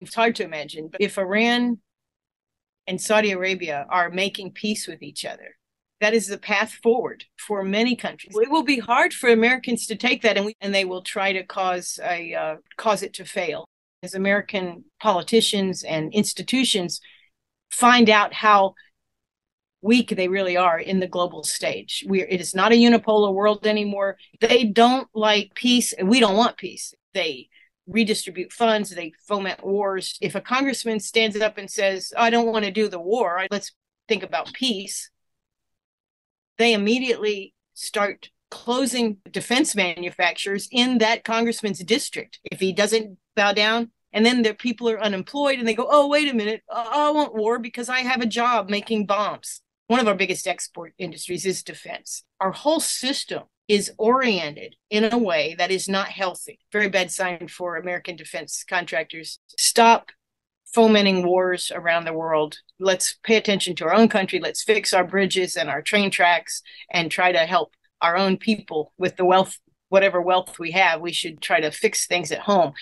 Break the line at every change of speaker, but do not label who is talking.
It's hard to imagine, but if Iran and Saudi Arabia are making peace with each other, that is the path forward for many countries. It will be hard for Americans to take that, and we, and they will try to cause a uh, cause it to fail. As American politicians and institutions find out how weak they really are in the global stage. We it is not a unipolar world anymore. They don't like peace, and we don't want peace. They redistribute funds, they foment wars. If a congressman stands up and says, "I don't want to do the war, let's think about peace," they immediately start closing defense manufacturers in that congressman's district. If he doesn't bow down and then the people are unemployed and they go oh wait a minute. I want war because i have a job making bombs. One of our biggest export industries is defense. Our whole system is oriented in a way that is not healthy very bad sign for american defense contractors stop fomenting wars around the world. Let's pay attention to our own country. Let's fix our bridges and our train tracks and try to help our own people with the wealth, whatever wealth we have. We should try to fix things at home.